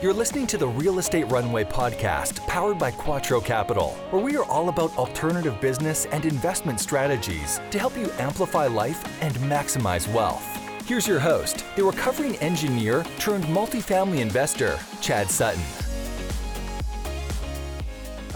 You're listening to the Real Estate Runway podcast powered by Quattro Capital, where we are all about alternative business and investment strategies to help you amplify life and maximize wealth. Here's your host, the recovering engineer turned multifamily investor, Chad Sutton.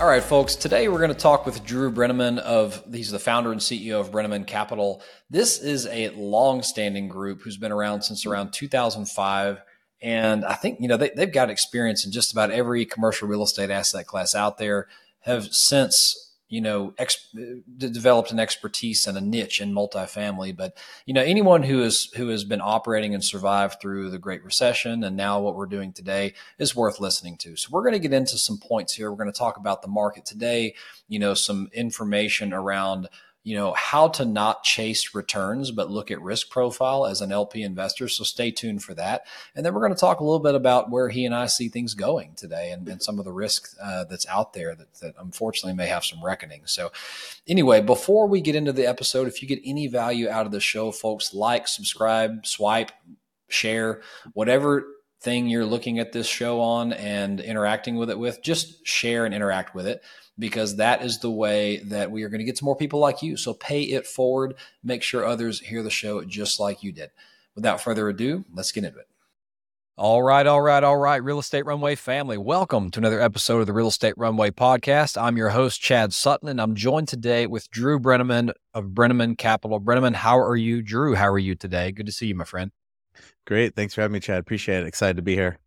All right, folks. Today we're going to talk with Drew Breneman of he's the founder and CEO of Breneman Capital. This is a long-standing group who's been around since around 2005, and I think you know they, they've got experience in just about every commercial real estate asset class out there. Have since you know, ex- developed an expertise and a niche in multifamily. But you know, anyone who is who has been operating and survived through the Great Recession and now what we're doing today is worth listening to. So we're going to get into some points here. We're going to talk about the market today. You know, some information around you know how to not chase returns but look at risk profile as an lp investor. So stay tuned for that. And then we're going to talk a little bit about where he and i see things going today and, and some of the risk uh, that's out there that, that unfortunately may have some reckoning. So anyway before we get into the episode if you get any value out of the show folks like subscribe swipe share whatever thing you're looking at this show on and interacting with it with just share and interact with it because that is the way that we are going to get to more people like you. So pay it forward. Make sure others hear the show just like you did. Without further ado, let's get into it. All right, all right, all right, Real Estate Runway family. Welcome to another episode of the Real Estate Runway podcast. I'm your host, Chad Sutton, and I'm joined today with Drew Breneman of Breneman Capital. Breneman, how are you? Drew, how are you today? Good to see you, my friend. Great. Thanks for having me, Chad. Appreciate it. Excited to be here.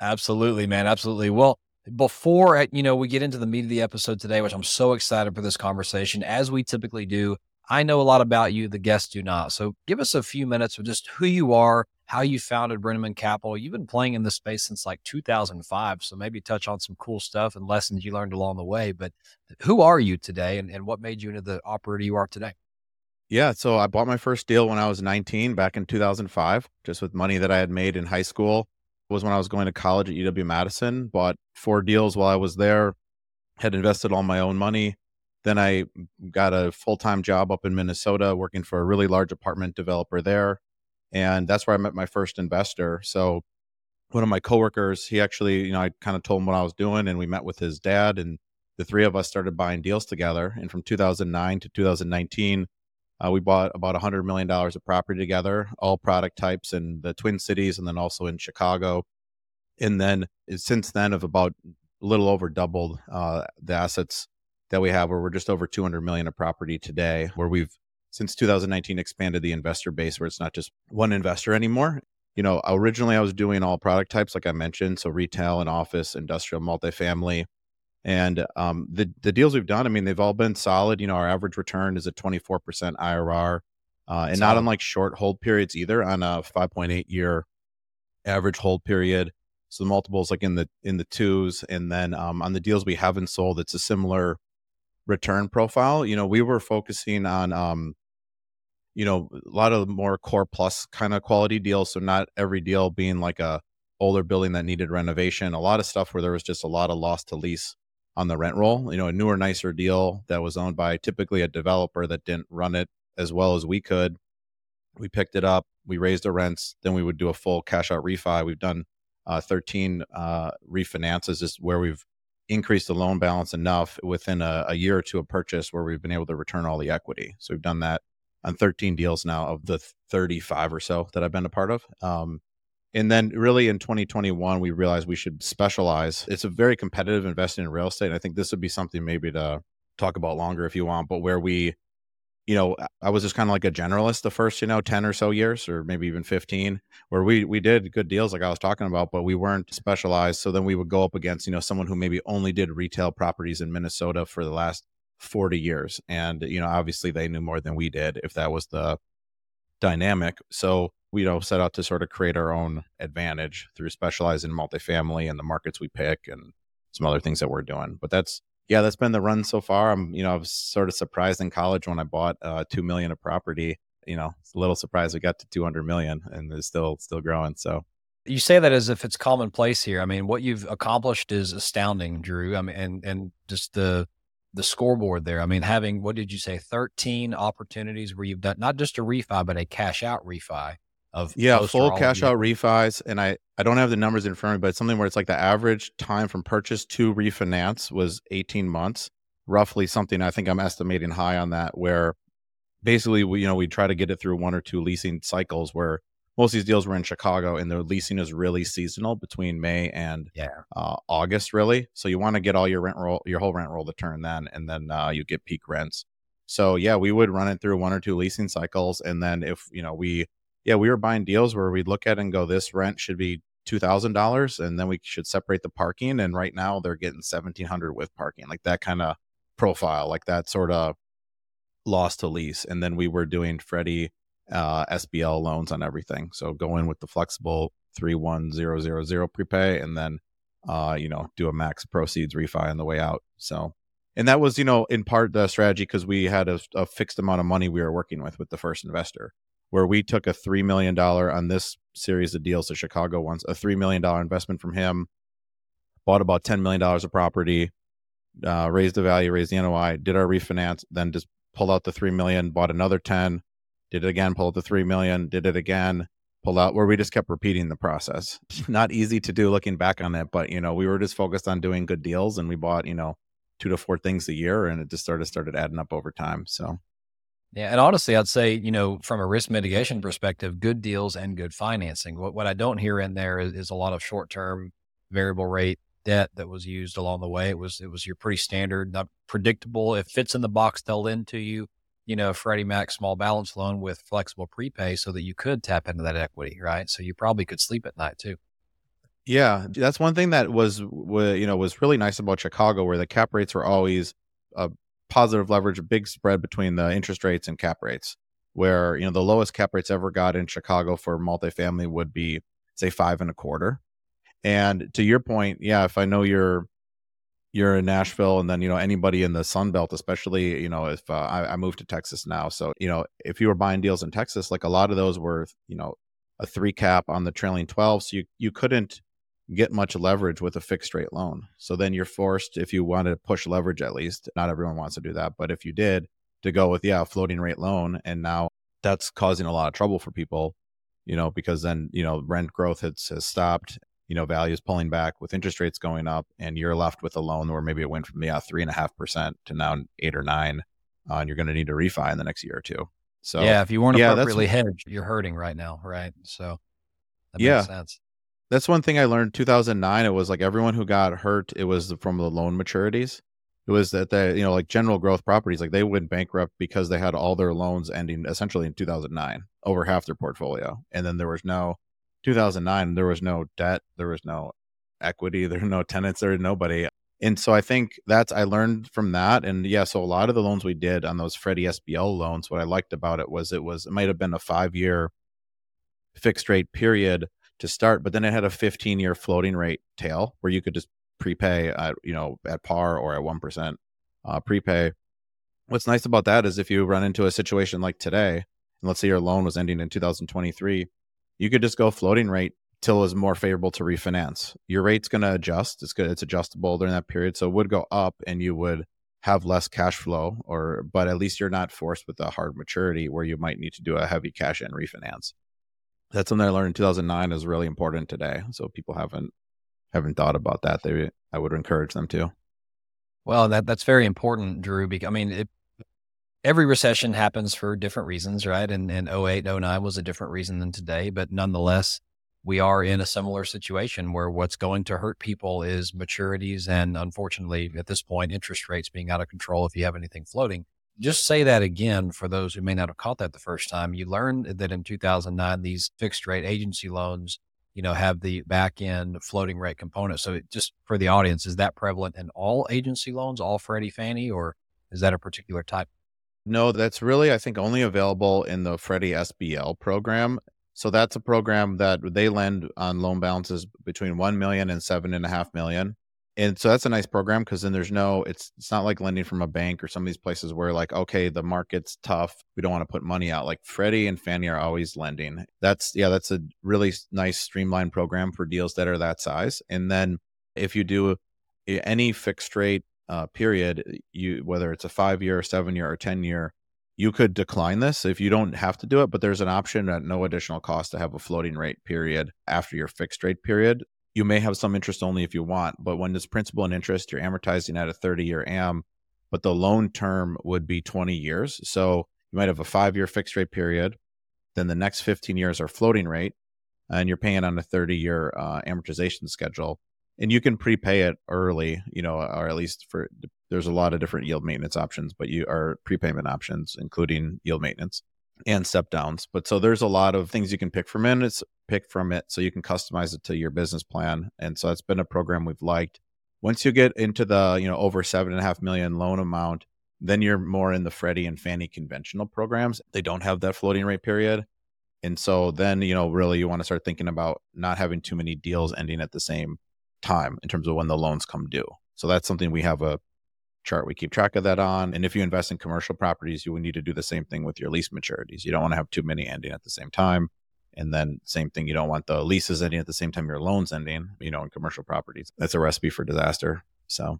Absolutely, man. Absolutely. Well, before uh, you know we get into the meat of the episode today which i'm so excited for this conversation as we typically do i know a lot about you the guests do not. So give us a few minutes of just who you are how you founded breneman capital. You've been playing in this space since like 2005 so maybe touch on some cool stuff and lessons you learned along the way but who are you today and, and what made you into the operator you are today? Yeah, so I bought my first deal when I was 19 back in 2005, just with money that I had made in high school was when I was going to college at UW Madison. Bought four deals while I was there, had invested all my own money. Then I got a full time job up in Minnesota working for a really large apartment developer there. And that's where I met my first investor. So one of my coworkers, he actually, you know, I kind of told him what I was doing and we met with his dad and the three of us started buying deals together. And from 2009 to 2019, uh, we bought about $100 million of property together, all product types in the Twin Cities and then also in Chicago. And then since then, have about a little over doubled uh, the assets that we have, where we're just over 200 million of property today, where we've since 2019 expanded the investor base, where it's not just one investor anymore. You know, originally I was doing all product types, like I mentioned, so retail and office, industrial, multifamily. And um, the the deals we've done, I mean, they've all been solid. You know, our average return is a 24% IRR, uh, and solid. not unlike short hold periods either on a 5.8 year average hold period. So the multiples like in the in the twos, and then um, on the deals we haven't sold, it's a similar return profile. You know, we were focusing on um, you know a lot of more core plus kind of quality deals. So not every deal being like a older building that needed renovation. A lot of stuff where there was just a lot of loss to lease on the rent roll. You know, a newer, nicer deal that was owned by typically a developer that didn't run it as well as we could. We picked it up, we raised the rents, then we would do a full cash out refi. We've done uh, 13 uh, refinances, just where we've increased the loan balance enough within a, a year or two of purchase where we've been able to return all the equity. So we've done that on 13 deals now of the 35 or so that I've been a part of. Um, and then really in 2021, we realized we should specialize. It's a very competitive investing in real estate. And I think this would be something maybe to talk about longer if you want, but where we, you know, I was just kind of like a generalist the first, you know, 10 or so years or maybe even 15, where we we did good deals like I was talking about, but we weren't specialized. So then we would go up against, you know, someone who maybe only did retail properties in Minnesota for the last 40 years. And, you know, obviously they knew more than we did if that was the dynamic. So we you know set out to sort of create our own advantage through specializing in multifamily and the markets we pick and some other things that we're doing. But that's yeah, that's been the run so far. I'm you know I was sort of surprised in college when I bought uh, two million of property. You know, it's a little surprised we got to 200 million and it's still still growing. So you say that as if it's commonplace here. I mean, what you've accomplished is astounding, Drew. I mean, and and just the the scoreboard there. I mean, having what did you say, 13 opportunities where you've done not just a refi, but a cash out refi of yeah full cash out refis and i i don't have the numbers in front of me but it's something where it's like the average time from purchase to refinance was 18 months roughly something i think i'm estimating high on that where basically we you know we try to get it through one or two leasing cycles where most of these deals were in chicago and the leasing is really seasonal between may and yeah. uh, august really. So you want to get all your rent roll your whole rent roll to turn then and then uh, you get peak rents. So yeah we would run it through one or two leasing cycles and then if you know we yeah, we were buying deals where we'd look at and go, this rent should be two thousand dollars, and then we should separate the parking. And right now they're getting seventeen hundred with parking, like that kind of profile, like that sort of loss to lease. And then we were doing Freddie uh, SBL loans on everything. So go in with the flexible three one zero zero zero prepay, and then uh, you know do a max proceeds refi on the way out. So. And that was, you know, in part the strategy because we had a, a fixed amount of money we were working with with the first investor where we took a $3 million on this series of deals to Chicago once, a $3 million investment from him, bought about $10 million of property, uh, raised the value, raised the NOI, did our refinance, then just pulled out the 3 million, bought another 10, did it again, pulled out the 3 million, did it again, pulled out where we just kept repeating the process. Not easy to do looking back on it, but you know, we were just focused on doing good deals and we bought, you know, two to four things a year and it just started started adding up over time. So yeah, and honestly, I'd say you know from a risk mitigation perspective, good deals and good financing. What what I don't hear in there is, is a lot of short term variable rate debt that was used along the way. It was it was your pretty standard, not predictable. It fits in the box they'll lend to you. You know, Freddie Mac small balance loan with flexible prepay, so that you could tap into that equity, right? So you probably could sleep at night too. Yeah, that's one thing that was, you know, was really nice about Chicago, where the cap rates were always positive leverage, a big spread between the interest rates and cap rates. Where you know the lowest cap rates ever got in Chicago for multifamily would be say five and a quarter. And to your point, yeah, if I know you're you're in Nashville, and then you know anybody in the Sun Belt, especially you know if uh, I, I moved to Texas now, so you know if you were buying deals in Texas, like a lot of those were you know a three cap on the trailing twelve, so you you couldn't get much leverage with a fixed rate loan. So then you're forced, if you want to push leverage at least, not everyone wants to do that, but if you did, to go with, yeah, a floating rate loan. And now that's causing a lot of trouble for people, you know, because then, you know, rent growth has, has stopped, you know, values pulling back with interest rates going up, and you're left with a loan where maybe it went from, yeah, three and a half percent to now eight or nine. Uh, and you're going to need to refi in the next year or two. So, yeah, if you weren't yeah, appropriately hedged, you're hurting right now. Right. So, that yeah. Makes sense that's one thing I learned 2009 it was like everyone who got hurt it was from the loan maturities. It was that they you know like general growth properties like they went bankrupt because they had all their loans ending essentially in 2009 over half their portfolio. And then there was no 2009 there was no debt there was no equity there were no tenants there was nobody. And so I think that's I learned from that. And yeah so a lot of the loans we did on those Freddie SBL loans what I liked about it was it was it might have been a 5 year fixed rate period to start, but then it had a 15 year floating rate tail where you could just prepay at, you know, at par or at 1% uh, prepay. What's nice about that is if you run into a situation like today, and let's say your loan was ending in 2023, you could just go floating rate till is more favorable to refinance. Your rate's going to adjust. It's good. It's adjustable during that period. So it would go up and you would have less cash flow or, but at least you're not forced with a hard maturity where you might need to do a heavy cash in refinance that's something I learned in 2009 is really important today. So people haven't haven't thought about that. They I would encourage them to. Well, that that's very important, Drew. Because I mean, it, every recession happens for different reasons, right? And and 08, 09 was a different reason than today, but nonetheless, we are in a similar situation where what's going to hurt people is maturities and unfortunately at this point interest rates being out of control if you have anything floating just say that again for those who may not have caught that the first time. You learned that in 2009, these fixed rate agency loans, you know, have the back end floating rate component. So just for the audience, is that prevalent in all agency loans, all Freddie Fannie, or is that a particular type? No, that's really, I think, only available in the Freddie SBL program. So that's a program that they lend on loan balances between 1 million and seven and a half million and so that's a nice program because then there's no it's it's not like lending from a bank or some of these places where like okay the market's tough we don't want to put money out like freddie and fannie are always lending that's yeah that's a really nice streamlined program for deals that are that size and then if you do any fixed rate uh, period you whether it's a five year seven year or ten year you could decline this if you don't have to do it, but there's an option at no additional cost to have a floating rate period after your fixed rate period. You may have some interest only if you want, but when it's principal and interest, you're amortizing at a 30 year AM, but the loan term would be 20 years. So you might have a five year fixed rate period. Then the next 15 years are floating rate, and you're paying on a 30 year uh, amortization schedule. And you can prepay it early, you know, or at least for there's a lot of different yield maintenance options, but you are prepayment options, including yield maintenance and step downs. But so there's a lot of things you can pick from and It's pick from it so you can customize it to your business plan. And so that's been a program we've liked. Once you get into the, you know, over seven and a half million loan amount, then you're more in the Freddie and Fannie conventional programs. They don't have that floating rate period. And so then, you know, really you want to start thinking about not having too many deals ending at the same time in terms of when the loans come due. So that's something we have a chart we keep track of that on. And if you invest in commercial properties, you will need to do the same thing with your lease maturities. You don't want to have too many ending at the same time. And then same thing, you don't want the leases ending at the same time your loans ending, you know, in commercial properties. That's a recipe for disaster. So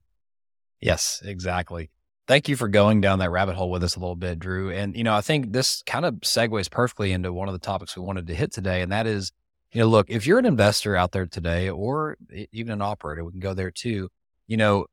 Yes, exactly. Thank you for going down that rabbit hole with us a little bit, Drew. And, you know, I think this kind of segues perfectly into one of the topics we wanted to hit today. And that is, you know, look, if you're an investor out there today or even an operator, we can go there too. You know,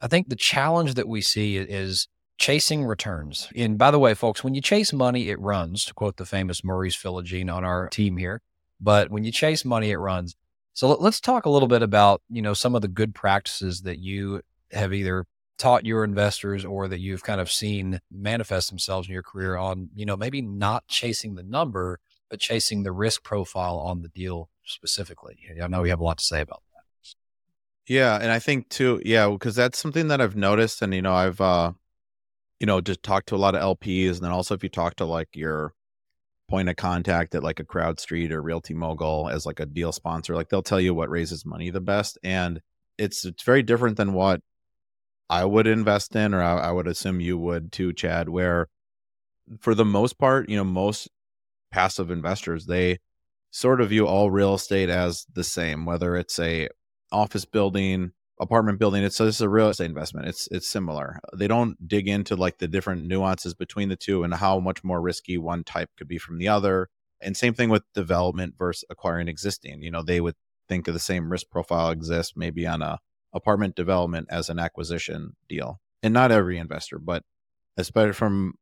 I think the challenge that we see is chasing returns. And by the way, folks, when you chase money, it runs, to quote the famous Maurice Philogene on our team here. But when you chase money, it runs. So let's talk a little bit about, you know, some of the good practices that you have either taught your investors or that you've kind of seen manifest themselves in your career on, you know, maybe not chasing the number, but chasing the risk profile on the deal specifically? I know we have a lot to say about that. Yeah. And I think too, yeah, because that's something that I've noticed. And, you know, I've, uh, you know, just talk to a lot of LPs. And then also if you talk to like your point of contact at like a CrowdStreet or Realty Mogul as like a deal sponsor, like they'll tell you what raises money the best. And it's, it's very different than what I would invest in, or I, I would assume you would too, Chad, where for the most part, you know, most passive investors, they sort of view all real estate as the same, whether it's a office building, apartment building. It's, it's a real estate investment. It's it's similar. They don't dig into like the different nuances between the two and how much more risky one type could be from the other. And same thing with development versus acquiring existing. You know, they would think of the same risk profile exists maybe on a apartment development as an acquisition deal. And not every investor, but especially from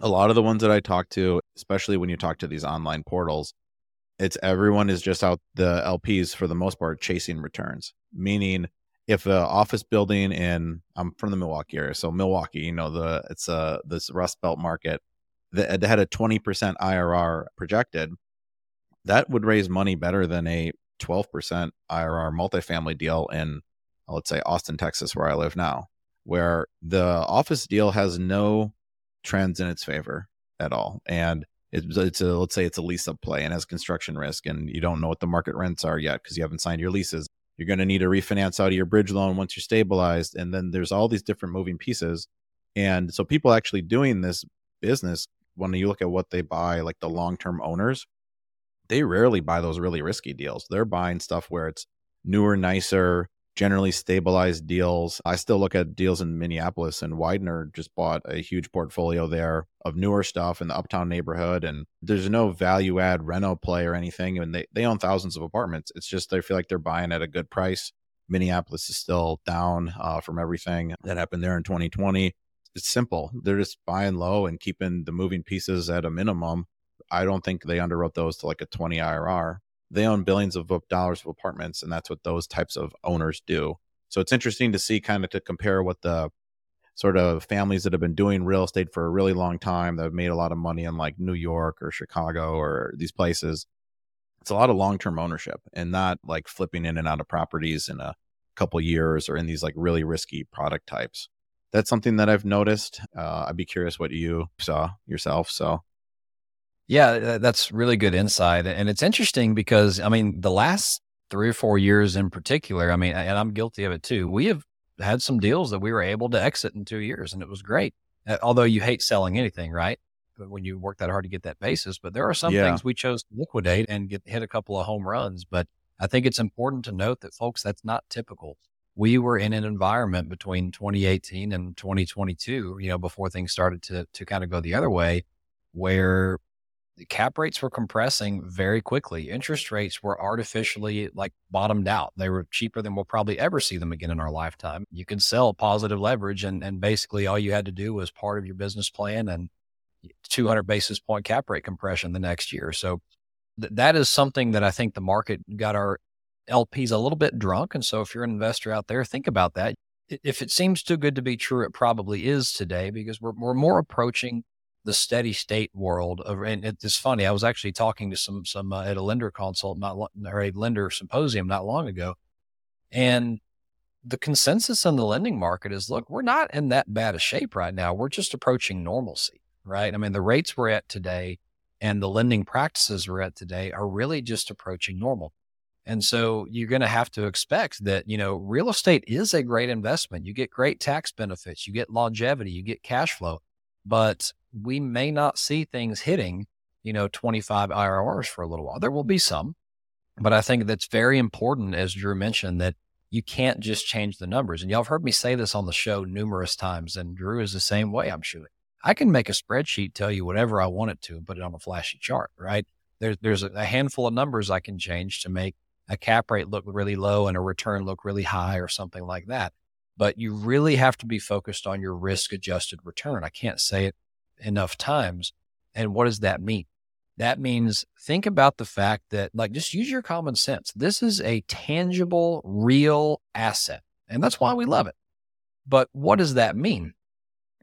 a lot of the ones that I talk to, especially when you talk to these online portals, it's everyone is just out the LPs for the most part chasing returns. Meaning if a office building in I'm from the Milwaukee area, so Milwaukee, you know, the it's a this Rust Belt market that had a 20% IRR projected, that would raise money better than a 12% IRR multifamily deal in uh, let's say Austin, Texas, where I live now, where the office deal has no trends in its favor at all. And it's, it's a, let's say it's a lease up play and has construction risk and you don't know what the market rents are yet because you haven't signed your leases. You're going to need to refinance out of your bridge loan once you're stabilized. And then there's all these different moving pieces. And so people actually doing this business, when you look at what they buy, like the long term owners, they rarely buy those really risky deals. They're buying stuff where it's newer, nicer, generally stabilized deals. I still look at deals in Minneapolis, and Weidner just bought a huge portfolio there of newer stuff in the uptown neighborhood. And there's no value add reno play or anything. And they, they own thousands of apartments. It's just they feel like they're buying at a good price. Minneapolis is still down uh, from everything that happened there in 2020. It's simple. They're just buying low and keeping the moving pieces at a minimum. I don't think they underwrote those to like a 20 IRR they own billions of dollars of apartments and that's what those types of owners do. So it's interesting to see kind of to compare what the sort of families that have been doing real estate for a really long time that have made a lot of money in like new york or chicago or these places it's a lot of long-term ownership and not like flipping in and out of properties in a couple years or in these like really risky product types. That's something that i've noticed. Uh, i'd be curious what you saw yourself so yeah, that's really good insight. And it's interesting because, I mean, the last three or four years in particular, I mean, and I'm guilty of it too, we have had some deals that we were able to exit in two years and it was great. Although you hate selling anything, right? But when you work that hard to get that basis, but there are some yeah. things we chose to liquidate and get hit a couple of home runs. But I think it's important to note that folks, that's not typical. we were in an environment between 2018 and 2022, you know, before things started to to kind of go the other way, where cap rates were compressing very quickly. Interest rates were artificially like bottomed out. They were cheaper than we'll probably ever see them again in our lifetime. You could sell positive leverage and and basically all you had to do was part of your business plan and 200 basis point cap rate compression the next year. So th- that is something that I think the market got our LPs a little bit drunk. And so if you're an investor out there, think about that. If it seems too good to be true, it probably is today because we're, we're more approaching the steady state world of, and it's funny. I was actually talking to some, some, uh, at a lender consult, not, or a lender symposium not long ago. And the consensus in the lending market is, look, we're not in that bad a shape right now. We're just approaching normalcy, right? I mean, the rates we're at today and the lending practices we're at today are really just approaching normal. And so you're going to have to expect that, you know, real estate is a great investment. You get great tax benefits, you get longevity, you get cash flow, but we may not see things hitting, you know, 25 IRRs for a little while. There will be some, but I think that's very important, as Drew mentioned, that you can't just change the numbers. And y'all have heard me say this on the show numerous times, and Drew is the same way, I'm sure. I can make a spreadsheet tell you whatever I want it to and put it on a flashy chart, right? There's there's a handful of numbers I can change to make a cap rate look really low and a return look really high or something like that. But you really have to be focused on your risk adjusted return. I can't say it enough times. And what does that mean? That means think about the fact that, like, just use your common sense. This is a tangible, real asset. And that's why we love it. But what does that mean?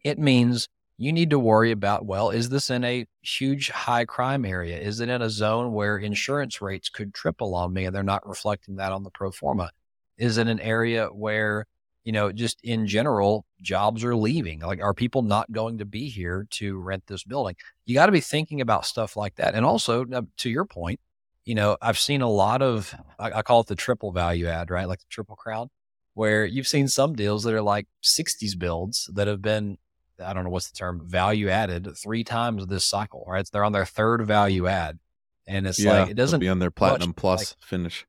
It means you need to worry about well, is this in a huge high crime area? Is it in a zone where insurance rates could triple on me and they're not reflecting that on the pro forma? Is it an area where, you know, just in general, jobs are leaving? Like, are people not going to be here to rent this building? You got to be thinking about stuff like that. And also, to your point, you know, I've seen a lot of, I, I call it the triple value add, right? Like the triple crown, where you've seen some deals that are like 60s builds that have been I don't know what's the term, value added three times this cycle, right? They're on their third value add. And it's yeah, like, it doesn't be on their platinum plus like, finish.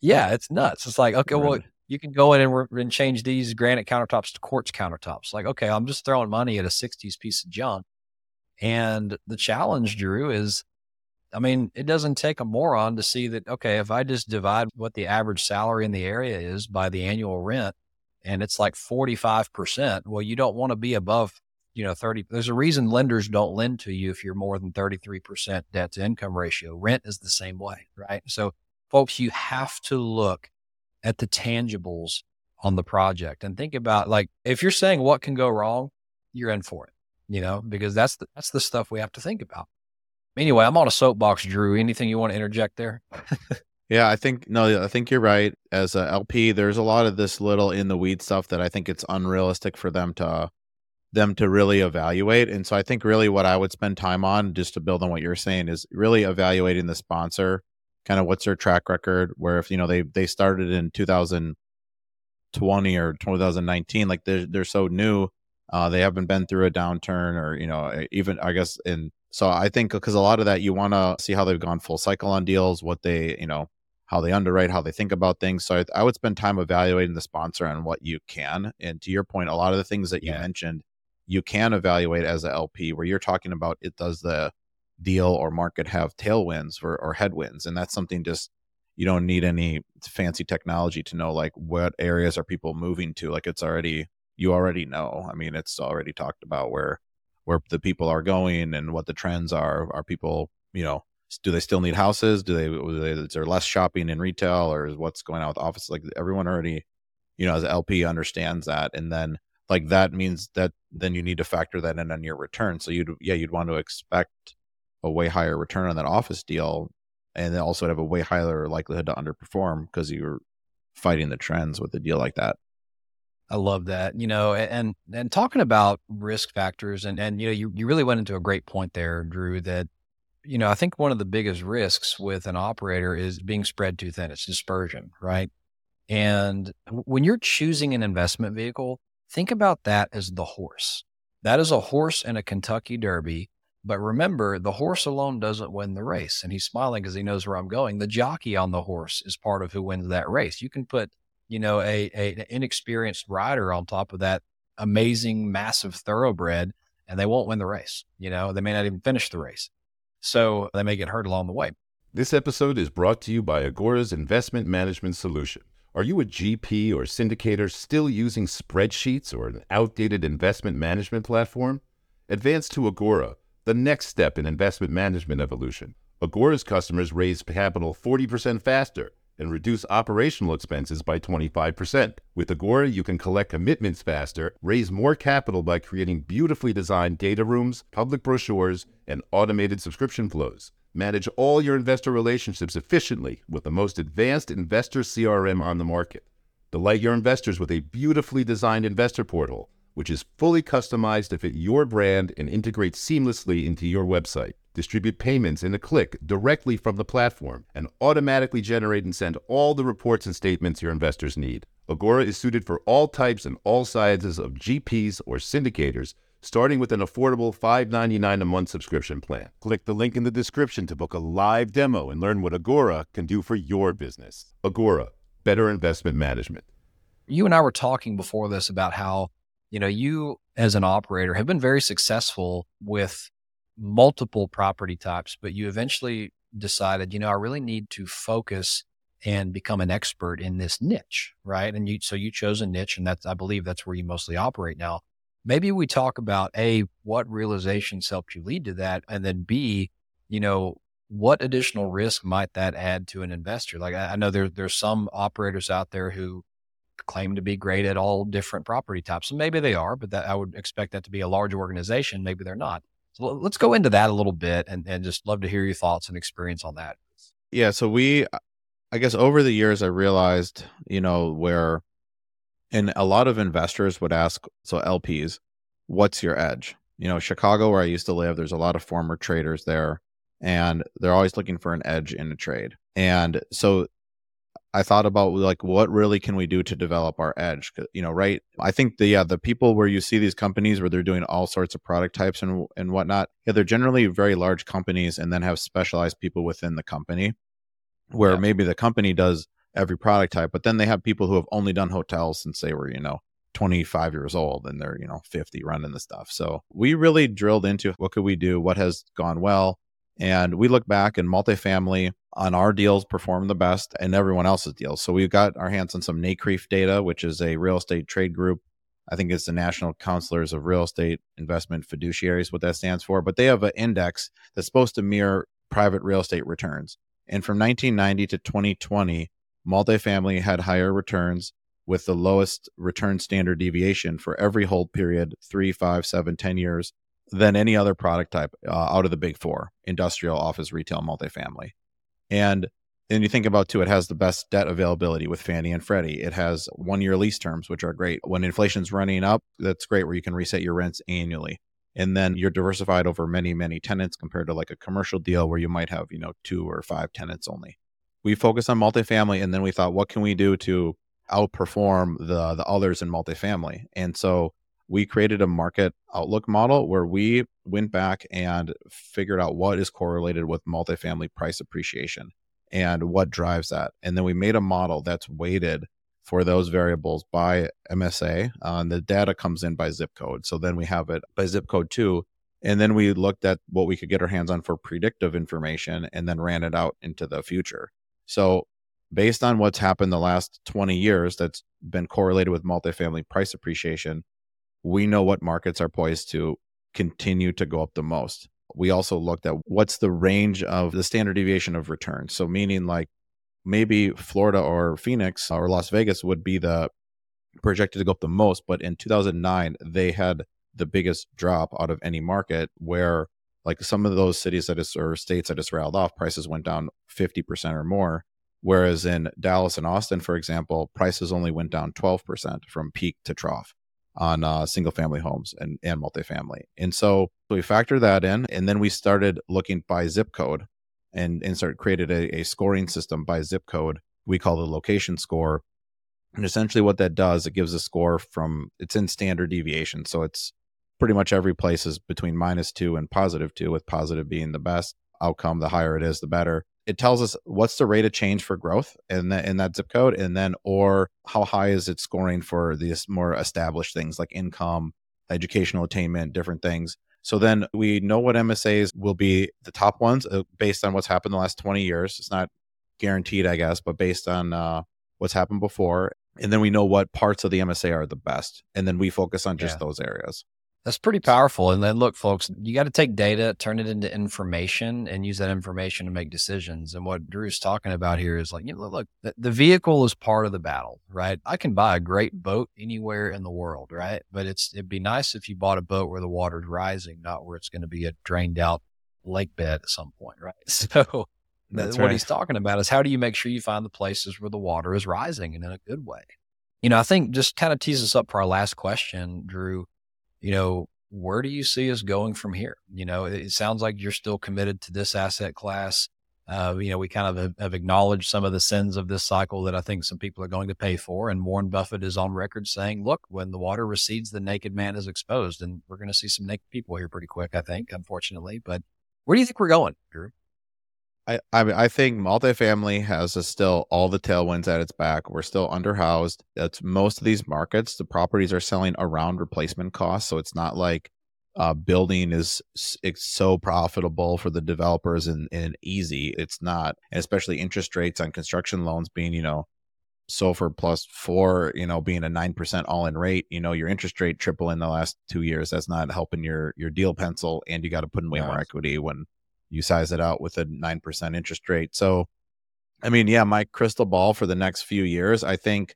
Yeah, it's nuts. It's like, okay, well, you can go in and, and change these granite countertops to quartz countertops. Like, okay, I'm just throwing money at a 60s piece of junk. And the challenge, Drew, is I mean, it doesn't take a moron to see that, okay, if I just divide what the average salary in the area is by the annual rent, and it's like 45%. Well, you don't want to be above, you know, 30. There's a reason lenders don't lend to you if you're more than 33% debt to income ratio. Rent is the same way, right? So, folks, you have to look at the tangibles on the project and think about like if you're saying what can go wrong, you're in for it, you know, because that's the, that's the stuff we have to think about. Anyway, I'm on a soapbox, Drew. Anything you want to interject there? Yeah, I think no, I think you're right. As a LP, there's a lot of this little in the weed stuff that I think it's unrealistic for them to them to really evaluate. And so I think really what I would spend time on, just to build on what you're saying, is really evaluating the sponsor, kind of what's their track record. Where if you know they they started in 2020 or 2019, like they're they're so new, uh, they haven't been through a downturn or you know even I guess in so I think because a lot of that you want to see how they've gone full cycle on deals, what they you know how they underwrite, how they think about things. So I, I, would spend time evaluating the sponsor on what you can. And to your point, a lot of the things that you yeah. mentioned, you can evaluate as a LP where you're talking about it does the deal or market have tailwinds or, or headwinds. And that's something just you don't need any fancy technology to know like what areas are people moving to. Like it's already you already know. I mean, it's already talked about where where the people are going and what the trends are. Are people, you know, do they still need houses? Do they, do they is there less shopping in retail or is what's going on with offices? Like everyone already, you know, as LP understands that. And then like that means that then you need to factor that in on your return. So you'd, yeah, you'd want to expect a way higher return on that office deal and then also would have a way higher likelihood to underperform because you're fighting the trends with a deal like that. I love that. You know, and and talking about risk factors and and you know, you you really went into a great point there, Drew, that you know, I think one of the biggest risks with an operator is being spread too thin. It's dispersion, right? And when you're choosing an investment vehicle, think about that as the horse. That is a horse in a Kentucky Derby. But remember, the horse alone doesn't win the race. And he's smiling because he knows where I'm going. The jockey on the horse is part of who wins that race. You can put you know, a, a an inexperienced rider on top of that amazing, massive thoroughbred, and they won't win the race. You know, they may not even finish the race. So they may get hurt along the way. This episode is brought to you by Agora's investment management solution. Are you a GP or syndicator still using spreadsheets or an outdated investment management platform? Advance to Agora, the next step in investment management evolution. Agora's customers raise capital 40% faster and reduce operational expenses by 25%. With Agora, you can collect commitments faster, raise more capital by creating beautifully designed data rooms, public brochures, and automated subscription flows. Manage all your investor relationships efficiently with the most advanced investor CRM on the market. Delight your investors with a beautifully designed investor portal, which is fully customized to fit your brand and integrates seamlessly into your website. Distribute payments in a click directly from the platform and automatically generate and send all the reports and statements your investors need. Agora is suited for all types and all sizes of GPs or syndicators starting with an affordable $5.99 a month subscription plan. Click the link in the description to book a live demo and learn what Agora can do for your business. Agora, better investment management. You and I were talking before this about how, you know, you as an operator have been very successful with multiple property types, but you eventually decided, you know, I really need to focus and become an expert in this niche, right? And you, so you chose a niche, and that's, I believe that's where you mostly operate now maybe we talk about A, what realizations helped you lead to that? And then B, you know, what additional risk might that add to an investor? Like I, I know there, there's some operators out there who claim to be great at all different property types. And maybe they are, but that I would expect that to be a large organization. Maybe they're not. So let's go into that a little bit and, and just love to hear your thoughts and experience on that. Yeah. So we, uh, I guess over the years, I realized, you know, where and a lot of investors would ask, so LPs, what's your edge? You know, Chicago, where I used to live, there's a lot of former traders there, and they're always looking for an edge in a trade. And so I thought about like what really can we do to develop our edge? You know, right? I think the yeah the people where you see these companies where they're doing all sorts of product types and and whatnot, yeah, they're generally very large companies and then have specialized people within the company, where yeah. maybe the company does every product type, but then they have people who have only done hotels since they were, you know, 25 years old and they're, you know, 50 running the stuff. So we really drilled into what could we do, what has gone well. And we look back and multifamily on our deals performed the best and everyone else's deals. So we've got our hands on some NCREIF data, which is a real estate trade group. I think it's the National Counselors of Real Estate Investment Fiduciaries, what that stands for. But they have an index that's supposed to mirror private real estate returns. And from 1990 to 2020, multifamily had higher returns with the lowest return standard deviation for every hold period three, five, seven, ten years than any other product type uh, out of the big four industrial, office, retail, multifamily. And then you think about too, it has the best debt availability with Fannie and Freddie. It has one year lease terms, which are great. When inflation's running up, that's great where you can reset your rents annually. And then you're diversified over many, many tenants compared to like a commercial deal where you might have, you know, two or five tenants only we focused on multifamily and then we thought what can we do to outperform the the others in multifamily and so we created a market outlook model where we went back and figured out what is correlated with multifamily price appreciation and what drives that. And then we made a model that's weighted for those variables by msa uh, and the data comes in by zip code. So then we have it by zip code too. And then we looked at what we could get our hands on for predictive information and then ran it out into the future. So, based on what's happened the last 20 years that's been correlated with multifamily price appreciation, we know what markets are poised to continue to go up the most. We also looked at what's the range of the standard deviation of returns. So, meaning like maybe Florida or Phoenix or Las Vegas would be the projected to go up the most, but in 2009, they had the biggest drop out of any market where like some of those cities that is or states that just rattled off, prices went down 50% or more. Whereas in Dallas and Austin, for example, prices only went down 12% from peak to trough on uh, single family homes and, and multifamily. And so we factor that in. And then we started looking by zip code and, and started created a, a scoring system by zip code. We call the location score. And essentially what that does, it gives a score from, it's in standard deviation. So it's pretty much every place is between minus two and positive two, with positive being the best outcome. The higher it is, the better. It tells us what's the rate of change for growth in that in that zip code, and then or how high is it scoring for these more established things like income, educational attainment, different things. So then we know what MSAs will be the top ones uh, based on what's happened the last 20 years. It's not guaranteed, I guess, but based on uh, what's happened before. And then we know what parts of the MSA are the best. And then we focus on just yeah. those areas. That's pretty powerful. And then look, folks, you got to take data, turn it into information, and use that information to make decisions. And what Drew's talking about here is like, you know, look, the, the, vehicle is part of the battle, right? I can buy a great boat anywhere in the world, right? But it's it'd be nice if you bought a boat where the water's rising, not where it's going to be a drained out lake bed at some point, right? So That's what right. he's talking about is how do you make sure you find the places where the water is rising and in a good way? You know, I think just kind of tease us up for our last question, Drew you know, where do you see us going from here? You know, it, sounds like you're still committed to this asset class. Uh, you know, we kind of have, have, acknowledged some of the sins of this cycle that I think some people are going to pay for. And Warren Buffett is on record saying, look, when the water recedes, the naked man is exposed. And we're going to see some naked people here pretty quick, I think, unfortunately. But where do you think we're going, Drew? I, I, I think multifamily has still all the tailwinds at its back. We're still underhoused. It's most of these markets. The properties are selling around replacement costs, so it's not like uh, building is it's so profitable for the developers and, and easy. It's not, and especially interest rates on construction loans being you know SOFR plus four, you know, being a nine percent all in rate. You know, your interest rate triple in the last two years. That's not helping your your deal pencil, and you got to put in way more equity when you size it out with a 9% interest rate. So, I mean, yeah, my crystal ball for the next few years, I think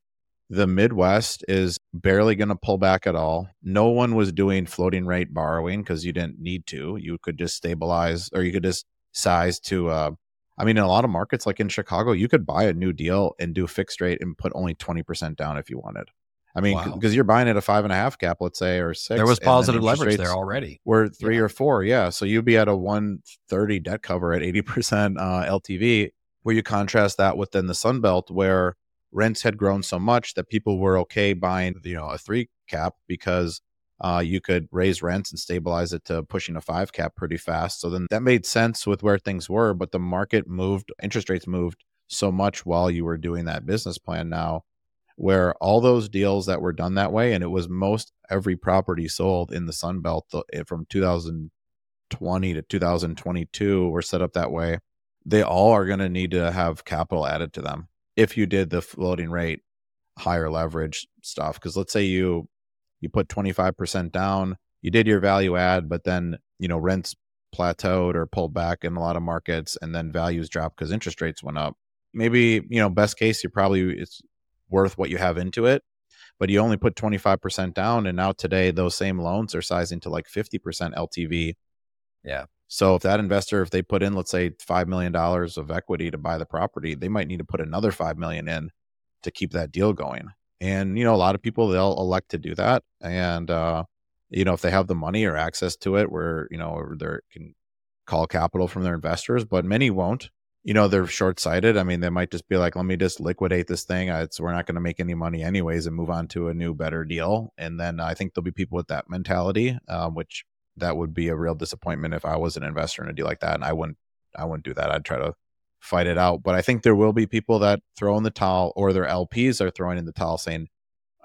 the Midwest is barely going to pull back at all. No one was doing floating rate borrowing because you didn't need to. You could just stabilize or you could just size to, uh, I mean, in a lot of markets like in Chicago, you could buy a new deal and do fixed rate and put only 20% down if you wanted. I mean, because wow. you're buying at a five and a half cap, let's say, or six. There was positive leverage there already. We're three yeah. or four, yeah. So you'd be at a 130 debt cover at 80% uh, LTV, where you contrast that within the Sun Belt, where rents had grown so much that people were okay buying, you know, a three cap because uh, you could raise rents and stabilize it to pushing a five cap pretty fast. So then that made sense with where things were, but the market moved, interest rates moved so much while you were doing that business plan now where all those deals that were done that way, and it was most every property sold in the Sun Belt eh, from 2020 to 2022 were set up that way. They all are going to need to have capital added to them if you did the floating rate higher leverage stuff. Because let's say you you put 25% down, you did your value add, but then you know rents plateaued or pulled back in a lot of markets, and then values dropped because interest rates went up. Maybe you know best case you probably it's worth what you have into it but you only put 25% down and now today those same loans are sizing to like 50% ltv yeah. So if that investor if they put in let's say $5 million of equity to buy the property they might need to put another 5 million in to keep that deal going. And you know a lot of people they'll elect to do that and uh you know if they have the money or access to it where you know they can call capital from their investors but many won't you know they're short-sighted. I mean they might just be like let me just liquidate this thing. It's we're not going to make any money anyways and move on to a new better deal. And then i think there'll be people with that mentality um, which that would be a real disappointment if i was an investor in a deal like that and i wouldn't i wouldn't do that. I'd try to fight it out. But i think there will be people that throw in the towel or their lps are throwing in the towel saying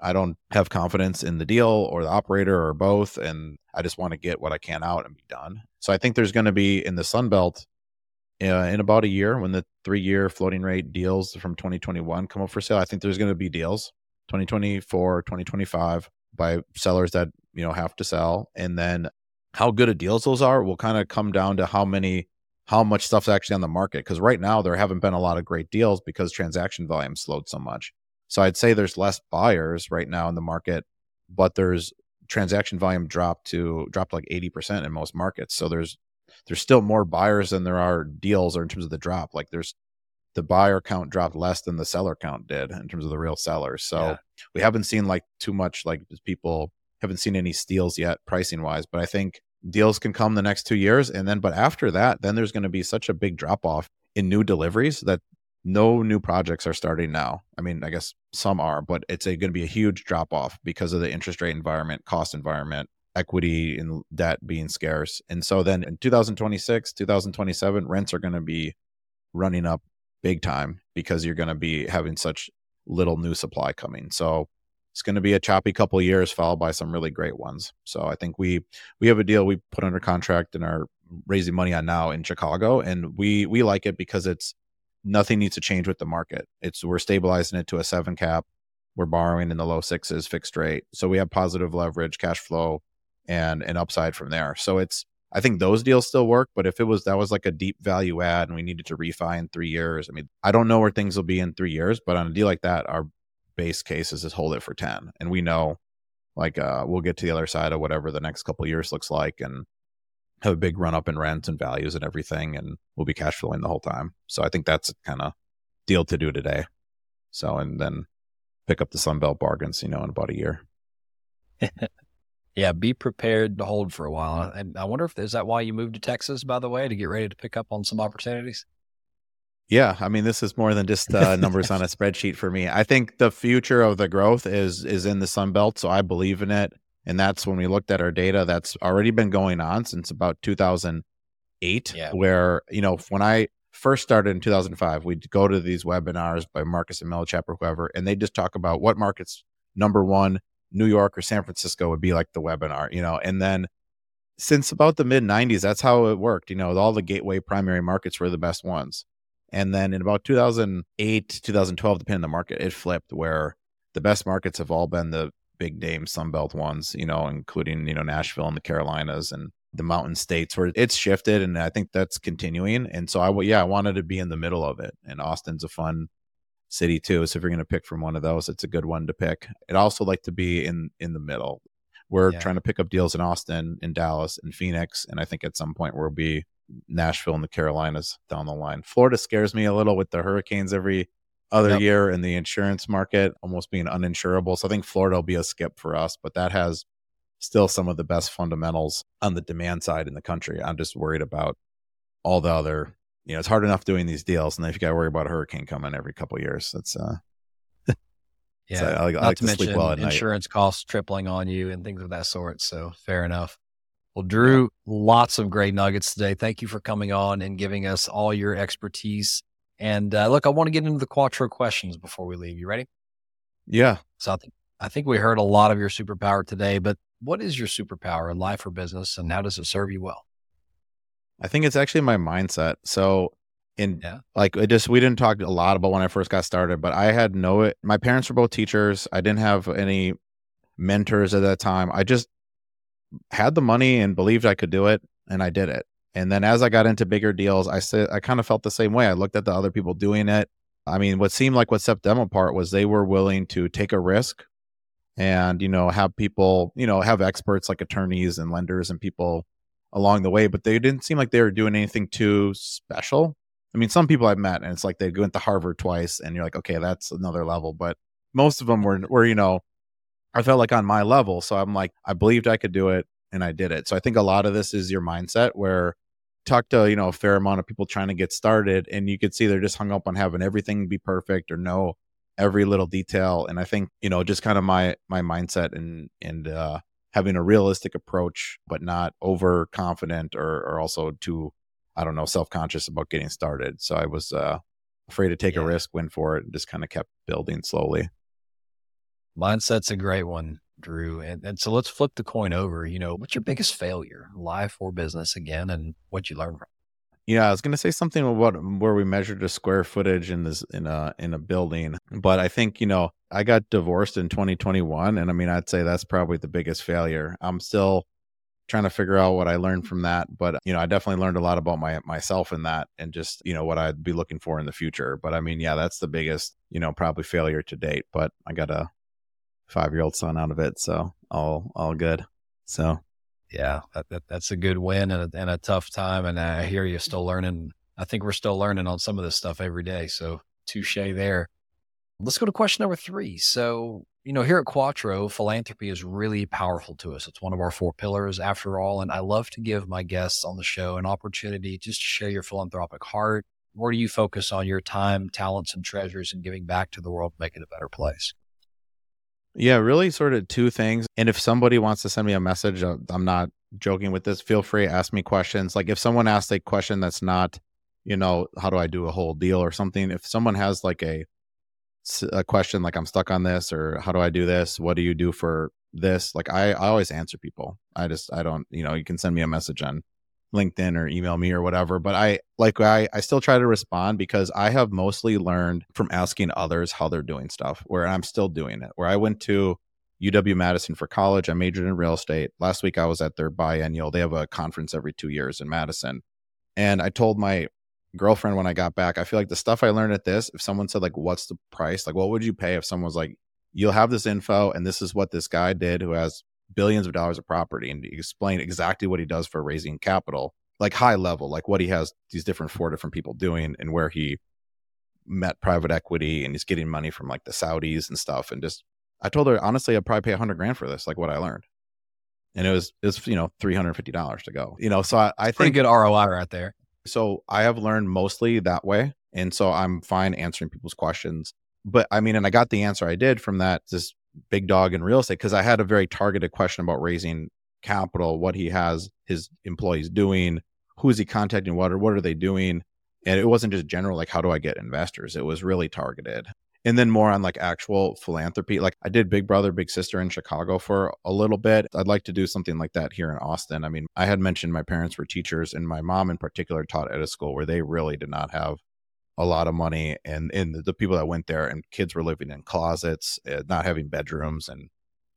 i don't have confidence in the deal or the operator or both and i just want to get what i can out and be done. So i think there's going to be in the sun belt uh, in about a year when the three year floating rate deals from 2021 come up for sale. I think there's going to be deals 2024, 2025 by sellers that, you know, have to sell. And then how good of deals those are will kind of come down to how many, how much stuff's actually on the market. Cause right now there haven't been a lot of great deals because transaction volume slowed so much. So I'd say there's less buyers right now in the market, but there's transaction volume dropped to dropped like 80% in most markets. So there's there's still more buyers than there are deals or in terms of the drop. Like there's the buyer count dropped less than the seller count did in terms of the real sellers. So yeah. we haven't seen like too much like people haven't seen any steals yet pricing wise, but I think deals can come the next 2 years and then but after that then there's going to be such a big drop off in new deliveries that no new projects are starting now. I mean, I guess some are, but it's going to be a huge drop off because of the interest rate environment, cost environment, equity and debt being scarce. And so then in 2026, 2027, rents are going to be running up big time because you're going to be having such little new supply coming. So it's going to be a choppy couple years followed by some really great ones. So I think we we have a deal we put under contract and are raising money on now in Chicago and we we like it because it's nothing needs to change with the market. It's we're stabilizing it to a 7 cap. We're borrowing in the low 6s fixed rate. So we have positive leverage, cash flow and an upside from there. So it's I think those deals still work, but if it was that was like a deep value add and we needed to refi in three years, I mean, I don't know where things will be in three years, but on a deal like that, our base case is just hold it for 10. And we know like uh we'll get to the other side of whatever the next couple years looks like and have a big run up in rent and values and everything and we'll be cash flowing the whole time. So I think that's kind of deal to do today. So and then pick up the Sunbelt bargains, you know, in about a year. Yeah, be prepared to hold for a while. And I wonder if is that why you moved to Texas, by the way, to get ready to pick up on some opportunities. Yeah, I mean, this is more than just uh, numbers on a spreadsheet for me. I think the future of the growth is is in the Sun Belt, so I believe in it. And that's when we looked at our data. That's already been going on since about 2008, yeah. where you know when I first started in 2005, we'd go to these webinars by Marcus and Millichap or whoever, and they just talk about what markets number one New York or San Francisco would be like the webinar, you know, and then since about the mid 90s, that's how it worked. You know, all the gateway primary markets were the best ones. And then in about 2008, 2012, depending on the market, it flipped where the best markets have all been the big name Sunbelt ones, you know, including, you know, Nashville and the Carolinas and the mountain states where it's shifted. And I think that's continuing. And so I, yeah, I wanted to be in the middle of it. And Austin's a fun city too. So if you're going to pick from one of those, it's a good one to pick. I'd also like to be in in the middle. We're yeah. trying to pick up deals in Austin, in Dallas, in Phoenix, and I think at some point we'll be Nashville and the Carolinas down the line. Florida scares me a little with the hurricanes every other yep. year and the insurance market almost being uninsurable. So I think Florida will be a skip for us, but that has still some of the best fundamentals on the demand side in the country. I'm just worried about all the other you know, it's hard enough doing these deals, and then if you got to worry about a hurricane coming every couple years, that's uh, yeah. So I, I, like to, to mention well insurance night. costs tripling on you and things of that sort. So fair enough. Well, Drew, yeah. lots of great nuggets today. Thank you for coming on and giving us all your expertise. And uh, look, I want to get into the Quattro questions before we leave. You ready? Yeah. So I think I think we heard a lot of your superpower today, but what is your superpower in life or business, and how does it serve you well? I think it's actually my mindset. So in yeah. like it just we didn't talk a lot about when I first got started, but I had no it my parents were both teachers. I didn't have any mentors at that time. I just had the money and believed I could do it and I did it. And then as I got into bigger deals, I said I kind of felt the same way. I looked at the other people doing it. I mean, what seemed like what set them apart was they were willing to take a risk and, you know, have people, you know, have experts like attorneys and lenders and people along the way, but they didn't seem like they were doing anything too special. I mean, some people I've met, and it's like they went to Harvard twice, and you're like, okay, that's another level. But most of them were, were you know, I felt like on my level. So I'm like, I believed I could do it, and I did it. So I think a lot of this is your mindset, where talk to you know a fair amount of people trying to get started, and you could see they're just hung up on having everything be perfect or know every little detail. And I think you know just kind of my my mindset and and uh, having a realistic approach, but not overconfident or, or also too, I don't know, self conscious about getting started. So I was uh, afraid to take yeah. a risk, went for it, and just kind of kept building slowly. Mindset's a great one, Drew. And, and so let's flip the coin over. You know, what's your biggest failure, life or business again, and what you learned from? Yeah, I was gonna say something about um, where we measured the square footage in this in a in a building, but I think you know I got divorced in 2021, and I mean I'd say that's probably the biggest failure. I'm still trying to figure out what I learned from that, but you know I definitely learned a lot about my myself in that, and just you know what I'd be looking for in the future. But I mean, yeah, that's the biggest you know probably failure to date. But I got a five year old son out of it, so all all good. So yeah, that, that, that's a good win and a, and a tough time. And I hear you're still learning. I think we're still learning on some of this stuff every day. So touche there. Let's go to question number three. So, you know, here at Quattro, philanthropy is really powerful to us. It's one of our four pillars, after all. And I love to give my guests on the show an opportunity just to share your philanthropic heart. Where do you focus on your time, talents, and treasures and giving back to the world, make it a better place? Yeah, really sort of two things. And if somebody wants to send me a message, uh, I'm not joking with this. Feel free, to ask me questions. Like if someone asks a question that's not you know, how do I do a whole deal or something? If someone has like a a question like I'm stuck on this or how do I do this? What do you do for this? Like I, I always answer people. I just I don't, you know, you can send me a message on LinkedIn or email me or whatever. But I like I I still try to respond because I have mostly learned from asking others how they're doing stuff where I'm still doing it. Where I went to UW Madison for college. I majored in real estate. Last week I was at their biennial. They have a conference every two years in Madison. And I told my girlfriend when I got back, I feel like the stuff I learned at this, if someone said like, what's the price? Like, what would you pay if someone was like, you'll have this info and this is what this guy did who has billions of dollars of property and explain exactly what he does for raising capital, like high level, like what he has these different four different people doing and where he met private equity and he's getting money from like the Saudis and stuff. And just, I told her honestly, I'd probably pay a hundred grand for this, like what I learned. And it was, it was, you know, $350 to go, you know, so I, I think pretty good ROI right there. So I have learned mostly that way. And so I'm fine answering people's questions. But I mean, and I got the answer I did from that this big dog in real estate because I had a very targeted question about raising capital, what he has his employees doing, who is he contacting, what are what are they doing? And it wasn't just general like how do I get investors? It was really targeted and then more on like actual philanthropy. Like I did Big Brother, Big Sister in Chicago for a little bit. I'd like to do something like that here in Austin. I mean, I had mentioned my parents were teachers, and my mom in particular taught at a school where they really did not have a lot of money, and and the people that went there and kids were living in closets, uh, not having bedrooms, and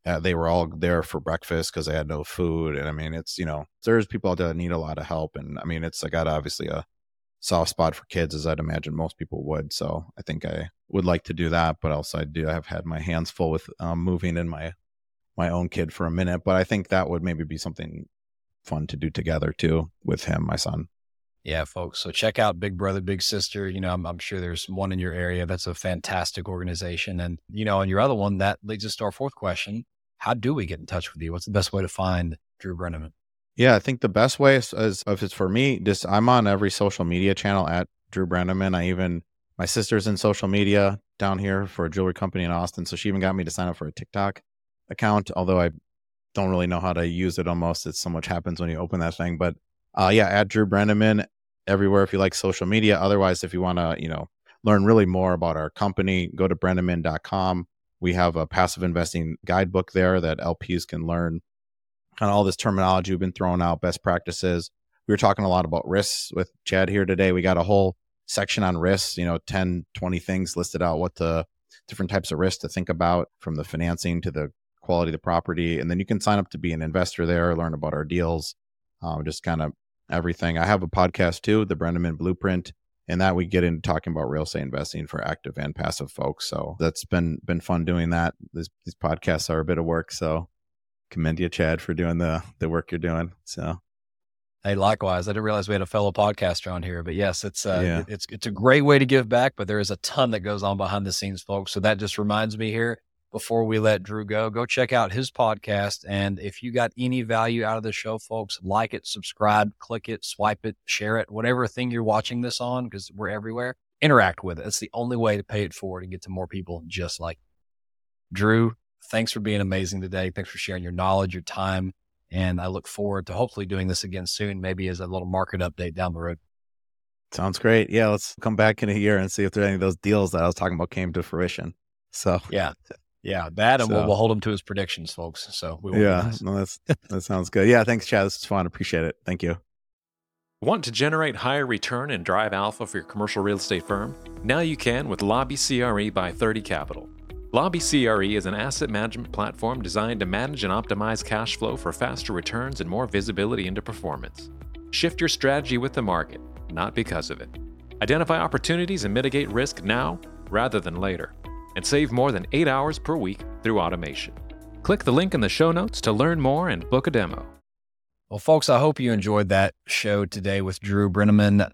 uh, they were all there for breakfast because they had no food. And I mean, it's you know, there's people out there that need a lot of help, and I mean, it's I got obviously a soft spot for kids as I'd imagine most people would. So I think I would like to do that, but also I do have had my hands full with um, moving in my my own kid for a minute. But I think that would maybe be something fun to do together too with him, my son. Yeah, folks. So check out Big Brother, Big Sister. You know, I'm, I'm sure there's one in your area. That's a fantastic organization. And, you know, and your other one, that leads us to our fourth question. How do we get in touch with you? What's the best way to find Drew Breneman? Yeah, I think the best way is, is if it's for me, just I'm on every social media channel at Drew Breneman. I even my sister's in social media down here for a jewelry company in Austin, so she even got me to sign up for a TikTok account. Although I don't really know how to use it. Almost, it's so much happens when you open that thing. But uh, yeah, at Drew Breneman everywhere if you like social media. Otherwise, if you want to, you know, learn really more about our company, go to breneman.com. We have a passive investing guidebook there that LPs can learn kind of all this terminology we've been throwing out, best practices. We were talking a lot about risks with Chad here today. We got a whole section on risks, you know, 10, 20 things listed out what the different types of risks to think about from the financing to the quality of the property. And then you can sign up to be an investor there, learn about our deals, um, just kind of everything. I have a podcast too, the Breneman Blueprint, and that we get into talking about real estate investing for active and passive folks. So that's been been fun doing that. These, these podcasts are a bit of work, so commend you, Chad, for doing the the work you're doing. So, hey, likewise. I didn't realize we had a fellow podcaster on here, but yes, it's uh, yeah. it's it's a great way to give back. But there is a ton that goes on behind the scenes, folks. So that just reminds me here before we let Drew go, go check out his podcast. And if you got any value out of the show, folks, like it, subscribe, click it, swipe it, share it, whatever thing you're watching this on, because we're everywhere. Interact with it. It's the only way to pay it forward and get to more people just like Drew thanks for being amazing today. Thanks for sharing your knowledge, your time. And I look forward to hopefully doing this again soon, maybe as a little market update down the road. Sounds great. Yeah, let's come back in a year and see if there any of those deals that I was talking about came to fruition. So yeah, yeah, that, and so, we'll, we'll, hold him to his predictions, folks. So we will. yeah, no, that's that sounds good. Yeah, thanks, Chad. This is fun. Appreciate it. Thank you. Want to generate higher return and drive alpha for your commercial real estate firm? Now you can with Lobby CRE by 30 Capital. Lobby CRE is an asset management platform designed to manage and optimize cash flow for faster returns and more visibility into performance. Shift your strategy with the market, not because of it. Identify opportunities and mitigate risk now rather than later, and save more than 8 hours per week through automation. Click the link in the show notes to learn more and book a demo. Well, folks, I hope you enjoyed that show today with Drew Breneman.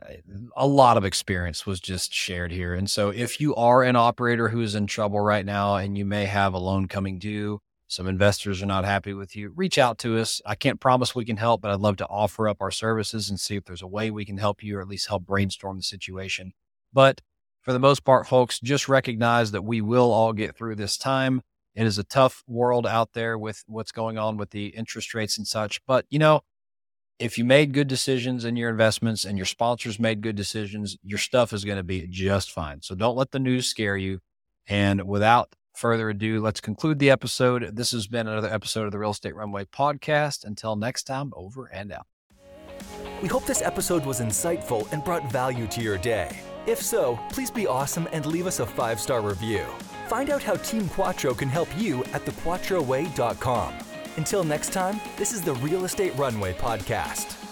A lot of experience was just shared here. And so, if you are an operator who is in trouble right now and you may have a loan coming due, some investors are not happy with you, reach out to us. I can't promise we can help, but I'd love to offer up our services and see if there's a way we can help you or at least help brainstorm the situation. But for the most part, folks, just recognize that we will all get through this time. It is a tough world out there with what's going on with the interest rates and such. But, you know, if you made good decisions in your investments and your sponsors made good decisions, your stuff is going to be just fine. So don't let the news scare you. And without further ado, let's conclude the episode. This has been another episode of the Real Estate Runway podcast. Until next time, over and out. We hope this episode was insightful and brought value to your day. If so, please be awesome and leave us a five star review. Find out how Team Quattro can help you at thequattroway.com. Until next time, this is the Real Estate Runway Podcast.